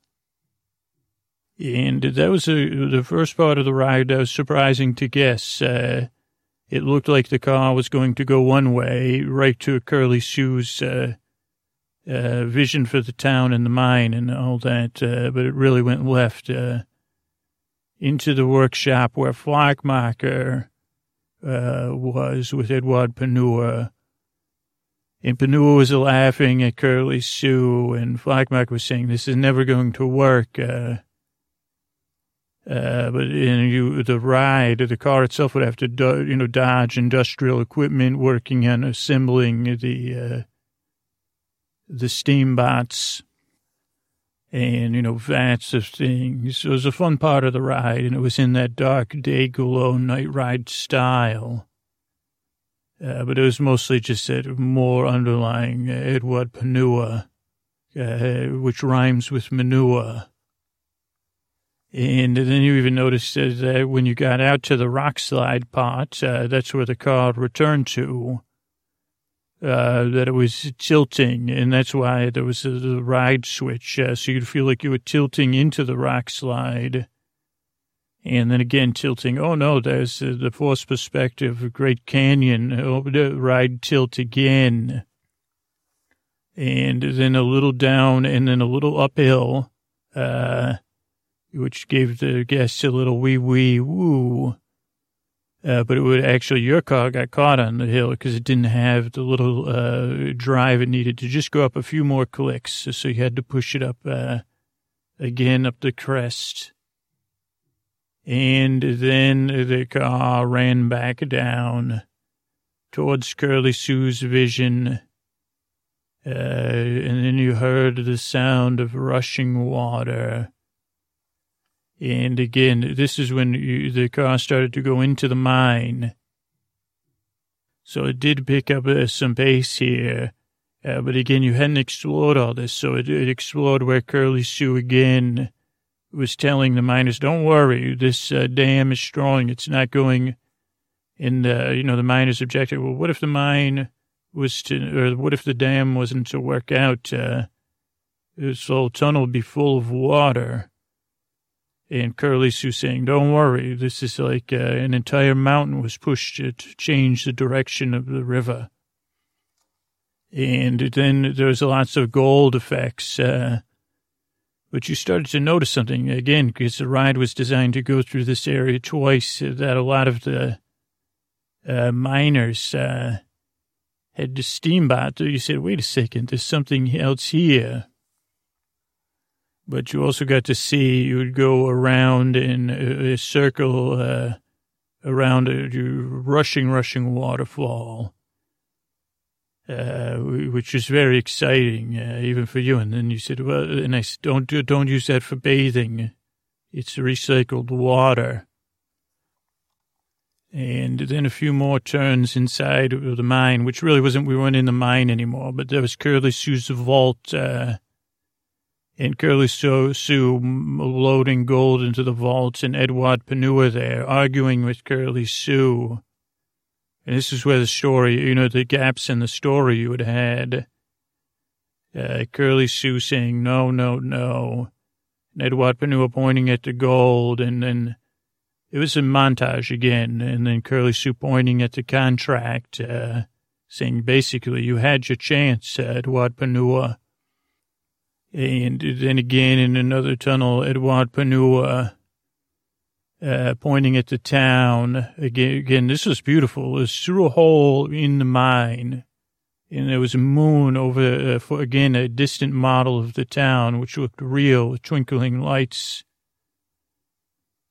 And that was a, the first part of the ride that was surprising to guess. Uh, it looked like the car was going to go one way, right to Curly Sue's uh, uh, vision for the town and the mine and all that, uh, but it really went left uh, into the workshop where Flackmacher uh, was with Edouard Panur. And Panur was laughing at Curly Sue, and Flackmacher was saying, this is never going to work. Uh, uh, but in you, the ride, the car itself would have to, do, you know, dodge industrial equipment working on assembling the, uh, the steambots and, you know, vats of things. It was a fun part of the ride, and it was in that dark day glow night ride style. Uh, but it was mostly just that more underlying Edouard Panua, uh, which rhymes with manure. And then you even noticed that when you got out to the rock slide part, uh, that's where the car returned to, uh, that it was tilting. And that's why there was a, ride switch. Uh, so you'd feel like you were tilting into the rock slide. And then again, tilting. Oh, no, there's the force perspective, Great Canyon, oh, the ride tilt again. And then a little down and then a little uphill. Uh, which gave the guests a little wee wee woo. Uh, but it would actually, your car got caught on the hill because it didn't have the little uh, drive it needed to just go up a few more clicks. So you had to push it up uh, again up the crest. And then the car ran back down towards Curly Sue's vision. Uh, and then you heard the sound of rushing water. And again, this is when you, the car started to go into the mine. So it did pick up uh, some pace here. Uh, but again, you hadn't explored all this. So it, it, explored where Curly Sue again was telling the miners, don't worry, this uh, dam is strong. It's not going in the, you know, the miners objected, well, what if the mine was to, or what if the dam wasn't to work out? Uh, this whole tunnel would be full of water. And Curly Sue saying, don't worry, this is like uh, an entire mountain was pushed to, change the direction of the river. And then there's lots of gold effects. Uh, but you started to notice something again, because the ride was designed to go through this area twice, that a lot of the uh, miners uh, had the steambot. You said, wait a second, there's something else here. But you also got to see, you would go around in a, circle, uh, around a rushing, rushing waterfall, uh, which is very exciting, uh, even for you. And then you said, well, and I said, don't, don't use that for bathing. It's recycled water. And then a few more turns inside of the mine, which really wasn't, we weren't in the mine anymore, but there was Curly Sue's vault, uh, and Curly Sue, loading gold into the vaults and Edward Panua there arguing with Curly Sue. And this is where the story, you know, the gaps in the story you had had. Uh, Curly Sue saying, no, no, no. And Edward Panua pointing at the gold and then it was a montage again. And then Curly Sue pointing at the contract, uh, saying basically, you had your chance, Edward Panua. And then again in another tunnel, Edward Panua, uh, pointing at the town. Again, again, this was beautiful. It was through a hole in the mine. And there was a moon over, uh, for again, a distant model of the town, which looked real with twinkling lights.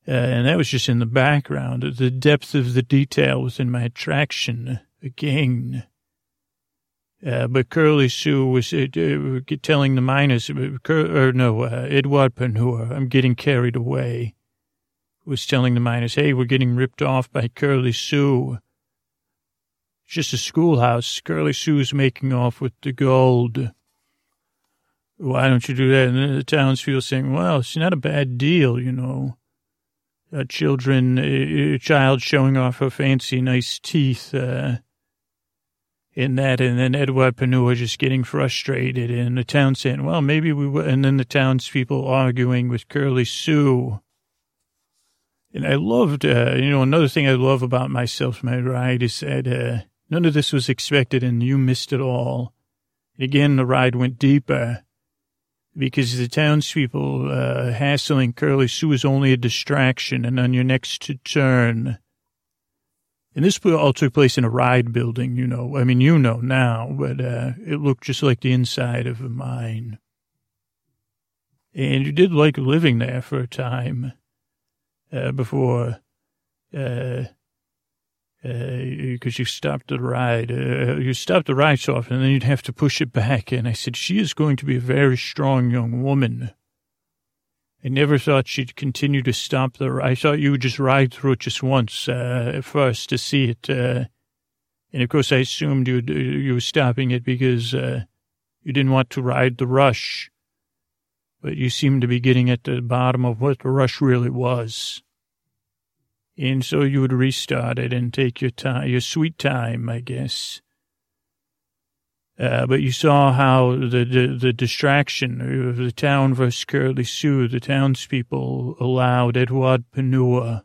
Uh, and that was just in the background. The depth of the detail was in my attraction again. Uh, but Curly Sue was uh, uh telling the miners, uh, or no, uh, Edward Panua, I'm getting carried away, was telling the miners, hey, we're getting ripped off by Curly Sue. It's just a schoolhouse. Curly Sue's making off with the gold. Why don't you do that? And the townspeople saying, well, it's not a bad deal, you know. A children, a child showing off her fancy, nice teeth, uh, in that, and then Edward Panua just getting frustrated, and the town saying, well, maybe we will, and then the townspeople arguing with Curly Sue. And I loved, uh, you know, another thing I love about myself, my ride, is that uh, none of this was expected, and you missed it all. And again, the ride went deeper because the townspeople uh, hassling Curly Sue is only a distraction, and on your next turn, and this all took place in a ride building, you know. I mean, you know now, but uh, it looked just like the inside of a mine. And you did like living there for a time uh, before, because uh, uh you stopped the ride. Uh, you stopped the ride so often, and then you'd have to push it back. And I said, she is going to be a very strong young woman. I never thought she'd continue to stop the. I thought you would just ride through it just once uh, first to see it, uh, and of course I assumed you you were stopping it because uh, you didn't want to ride the rush, but you seemed to be getting at the bottom of what the rush really was, and so you would restart it and take your time, your sweet time, I guess. Uh, but you saw how the, the, the distraction of the town versus Curly Sue, the townspeople allowed Edward Panua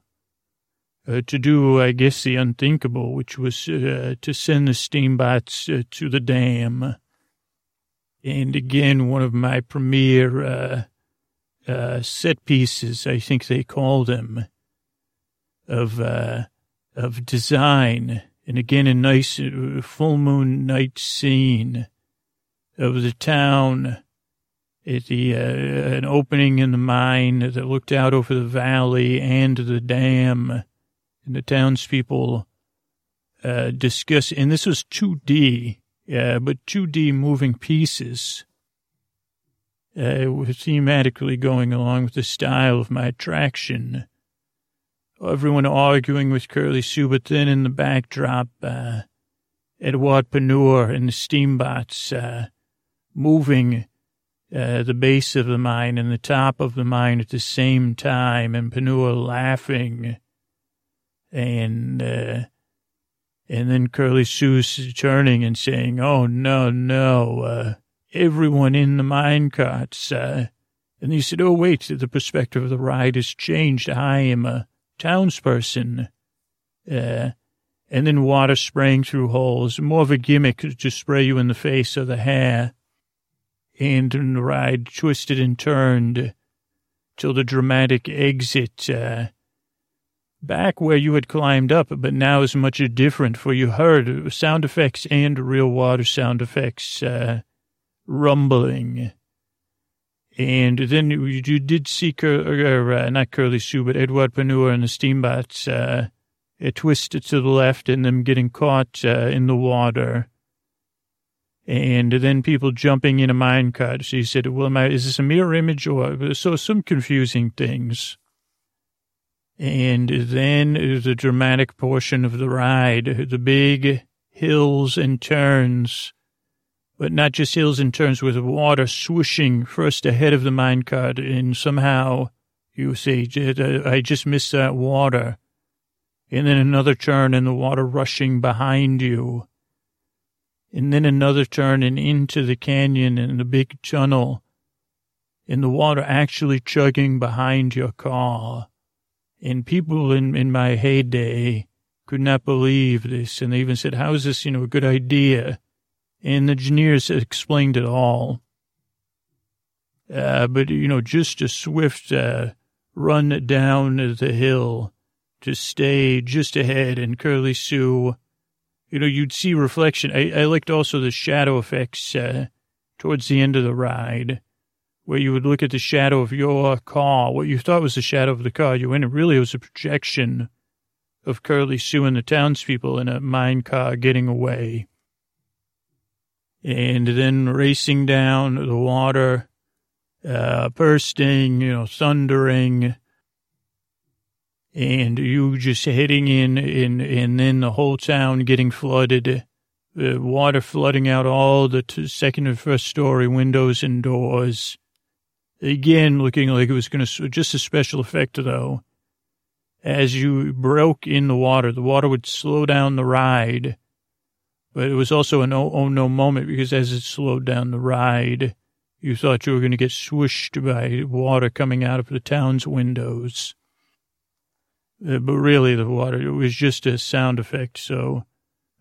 uh, to do, I guess, the unthinkable, which was uh, to send the steambots uh, to the dam. And again, one of my premier uh, uh, set pieces, I think they call them, of of design and again, a nice uh, full moon night scene of the town at the uh, an opening in the mine that looked out over the valley and the dam, and the townspeople uh, discuss. And this was 2D, uh, but 2D moving pieces. Uh, thematically going along with the style of my attraction everyone arguing with Curly Sue, but then in the backdrop, uh, Edward Panua and the steambots, uh, moving, uh, the base of the mine and the top of the mine at the same time, and Panua laughing, and, uh, and then Curly Sue turning and saying, oh, no, no, uh, everyone in the mine carts, uh, and he said, oh, wait, the perspective of the ride has changed. I am a, townsperson. Uh, and then water spraying through holes, more of a gimmick to spray you in the face or the hair. And the ride twisted and turned till the dramatic exit, uh, back where you had climbed up, but now is much different, for you heard sound effects and real water sound effects uh, rumbling. And then you, you did see, Cur- uh, not Curly Sue, but Edward Panua and the steambots uh, twisted to the left and them getting caught uh, in the water. And then people jumping in a minecart. So he said, well, am I, is this a mirror image or so some confusing things. And then the dramatic portion of the ride, the big hills and turns, but not just hills and turns with water swooshing first ahead of the minecart. And somehow you say, uh, I just missed that water. And then another turn and the water rushing behind you. And then another turn and into the canyon and the big tunnel. And the water actually chugging behind your car and people in, in my heyday could not believe this. And they even said, how is this, you know, a good idea? And the engineers explained it all. Uh, but, you know, just a swift uh, run down the hill to stay just ahead and Curly Sue, you know, you'd see reflection. I, I liked also the shadow effects uh, towards the end of the ride where you would look at the shadow of your car, what you thought was the shadow of the car you were in. It really was a projection of Curly Sue and the townspeople in a mine car getting away. And then racing down the water, uh, bursting, you know, thundering, and you just heading in, in, and then the whole town getting flooded, the water flooding out all the second and first story windows and doors Again, looking like it was going to, just a special effect though. As you broke in the water, the water would slow down the ride. But it was also an oh, oh no moment because as it slowed down the ride, you thought you were going to get swooshed by water coming out of the town's windows. Uh, but really, the water, it was just a sound effect. So,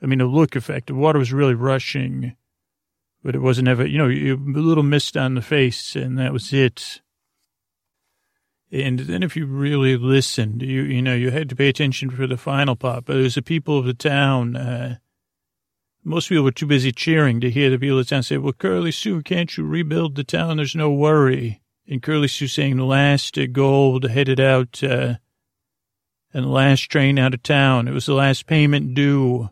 I mean, a look effect. The water was really rushing but it wasn't ever, you know, a little mist on the face, and that was it. And then if you really listened, you you know, you had to pay attention for the final part. But it was the people of the town. Uh, most people were too busy cheering to hear the people of the town say, "Well, Curly Sue, can't you rebuild the town? There's no worry." And Curly Sue saying, "The last gold headed out, uh, and the last train out of town. It was the last payment due."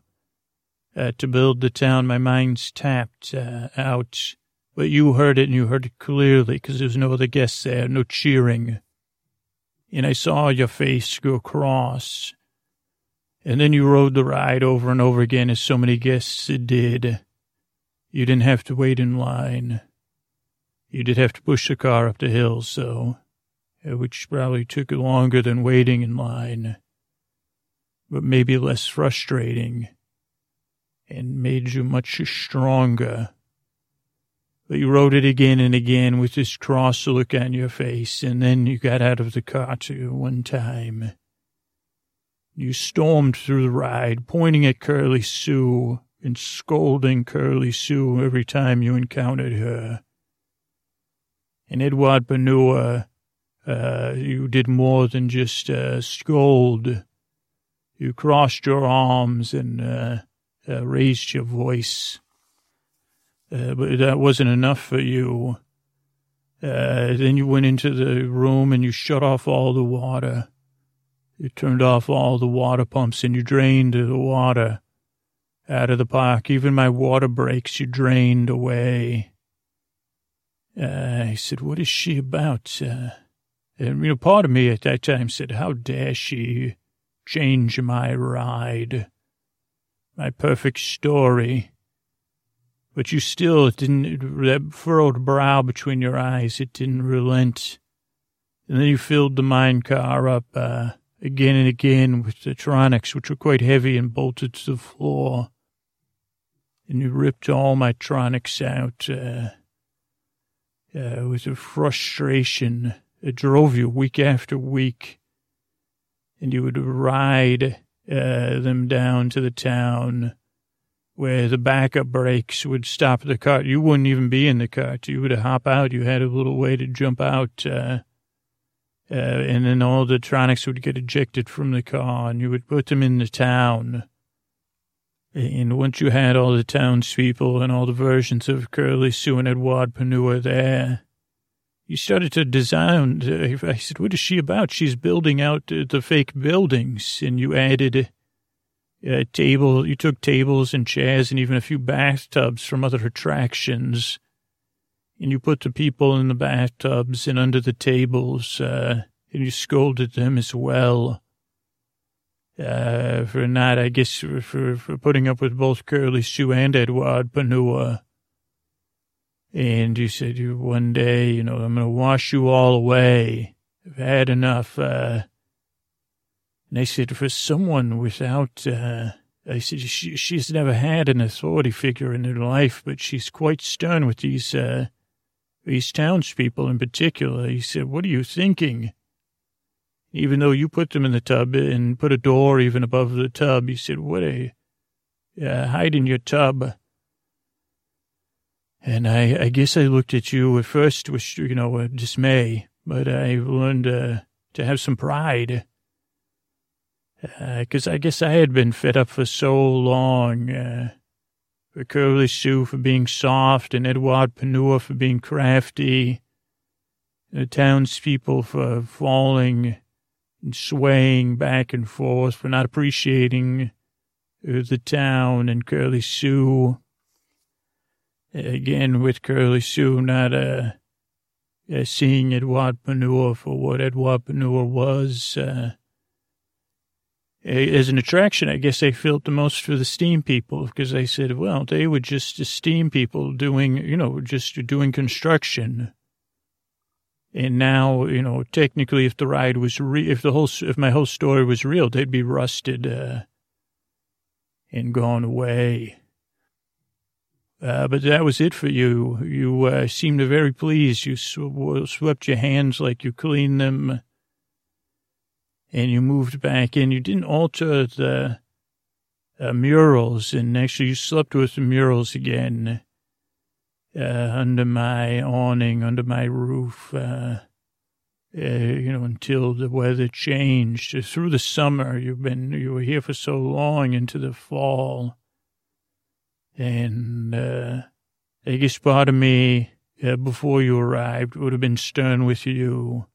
uh, to build the town. My mind's tapped uh, out. But you heard it and you heard it clearly because there was no other guests there, no cheering. And I saw your face go across. And then you rode the ride over and over again as so many guests did. You didn't have to wait in line. You did have to push the car up the hill, so, uh, which probably took longer than waiting in line, but maybe less frustrating and made you much stronger. But you rode it again and again with this cross look on your face, and then you got out of the car too one time. You stormed through the ride, pointing at Curly Sue and scolding Curly Sue every time you encountered her. And Edward Panua, uh, you did more than just uh, scold. You crossed your arms and uh, uh, raised your voice. Uh, but that wasn't enough for you. Uh, then you went into the room and you shut off all the water. You turned off all the water pumps and you drained the water out of the park. Even my water brakes you drained away. Uh, I said, what is she about? Uh, and, you know, part of me at that time said, how dare she change my ride? my perfect story. But you still didn't, that furrowed brow between your eyes, it didn't relent. And then you filled the mine car up, uh, again and again with the tronics, which were quite heavy and bolted to the floor. And you ripped all my tronics out, uh, uh, with a frustration It drove you week after week. And you would ride uh, them down to the town where the backup brakes would stop the cart. You wouldn't even be in the cart. You would hop out. You had a little way to jump out. Uh, uh, and then all the tronics would get ejected from the car, and you would put them in the town. And once you had all the townspeople and all the versions of Curly Sue and Edouard Panua there, you started to design. I said, what is she about? She's building out the fake buildings. And you added a table. You took tables and chairs and even a few bathtubs from other attractions. And you put the people in the bathtubs and under the tables, uh, and you scolded them as well. Uh, for not, I guess, for, for, putting up with both Curly Sue and Edward Panua. And you said, you one day, you know, I'm going to wash you all away. I've had enough. Uh, and I said, for someone without, uh, I said, she, she's never had an authority figure in her life, but she's quite stern with these, uh, these townspeople in particular. He said, what are you thinking? Even though you put them in the tub and put a door even above the tub, he said, what a, uh, hide in your tub. And I, I guess I looked at you at first with, you know, dismay, but I learned uh, to have some pride. Because uh, I guess I had been fed up for so long. Uh, Curly Sue for being soft and Edouard Panua for being crafty. The townspeople for falling and swaying back and forth, for not appreciating the town and Curly Sue again with Curly Sue not uh, uh, seeing Edouard Panua for what Edouard Panua was. Uh, as an attraction, I guess they felt the most for the steam people because they said, well, they were just steam people doing, you know, just doing construction. And now, you know, technically, if the ride was real, if the whole, if my whole story was real, they'd be rusted uh, and gone away. Uh, but that was it for you. You uh, seemed very pleased. You sw- swept your hands like you cleaned them, and you moved back in. You didn't alter the uh, murals, and actually you slept with the murals again uh, under my awning, under my roof. Uh, uh, you know, until the weather changed. Through the summer, you've been you were here for so long into the fall and uh, I guess part of me, uh, before you arrived, would have been stern with you.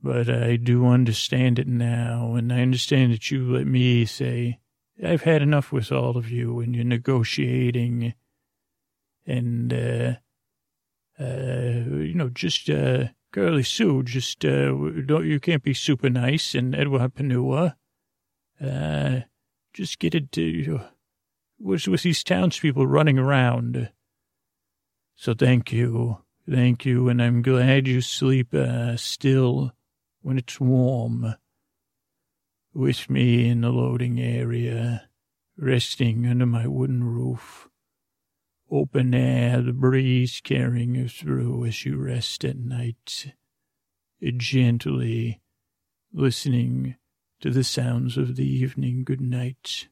But I do understand it now, and I understand that you let me say, I've had enough with all of you, and you're negotiating, and, uh, uh, you know, just, uh, Curly Sue, just, uh, don't, you can't be super nice, and Edward Panua, uh, just get it to, you. was with these townspeople running around. So thank you, thank you, and I'm glad you sleep uh, still when it's warm with me in the loading area, resting under my wooden roof. Open air, the breeze carrying you through as you rest at night, gently listening to the sounds of the evening good night.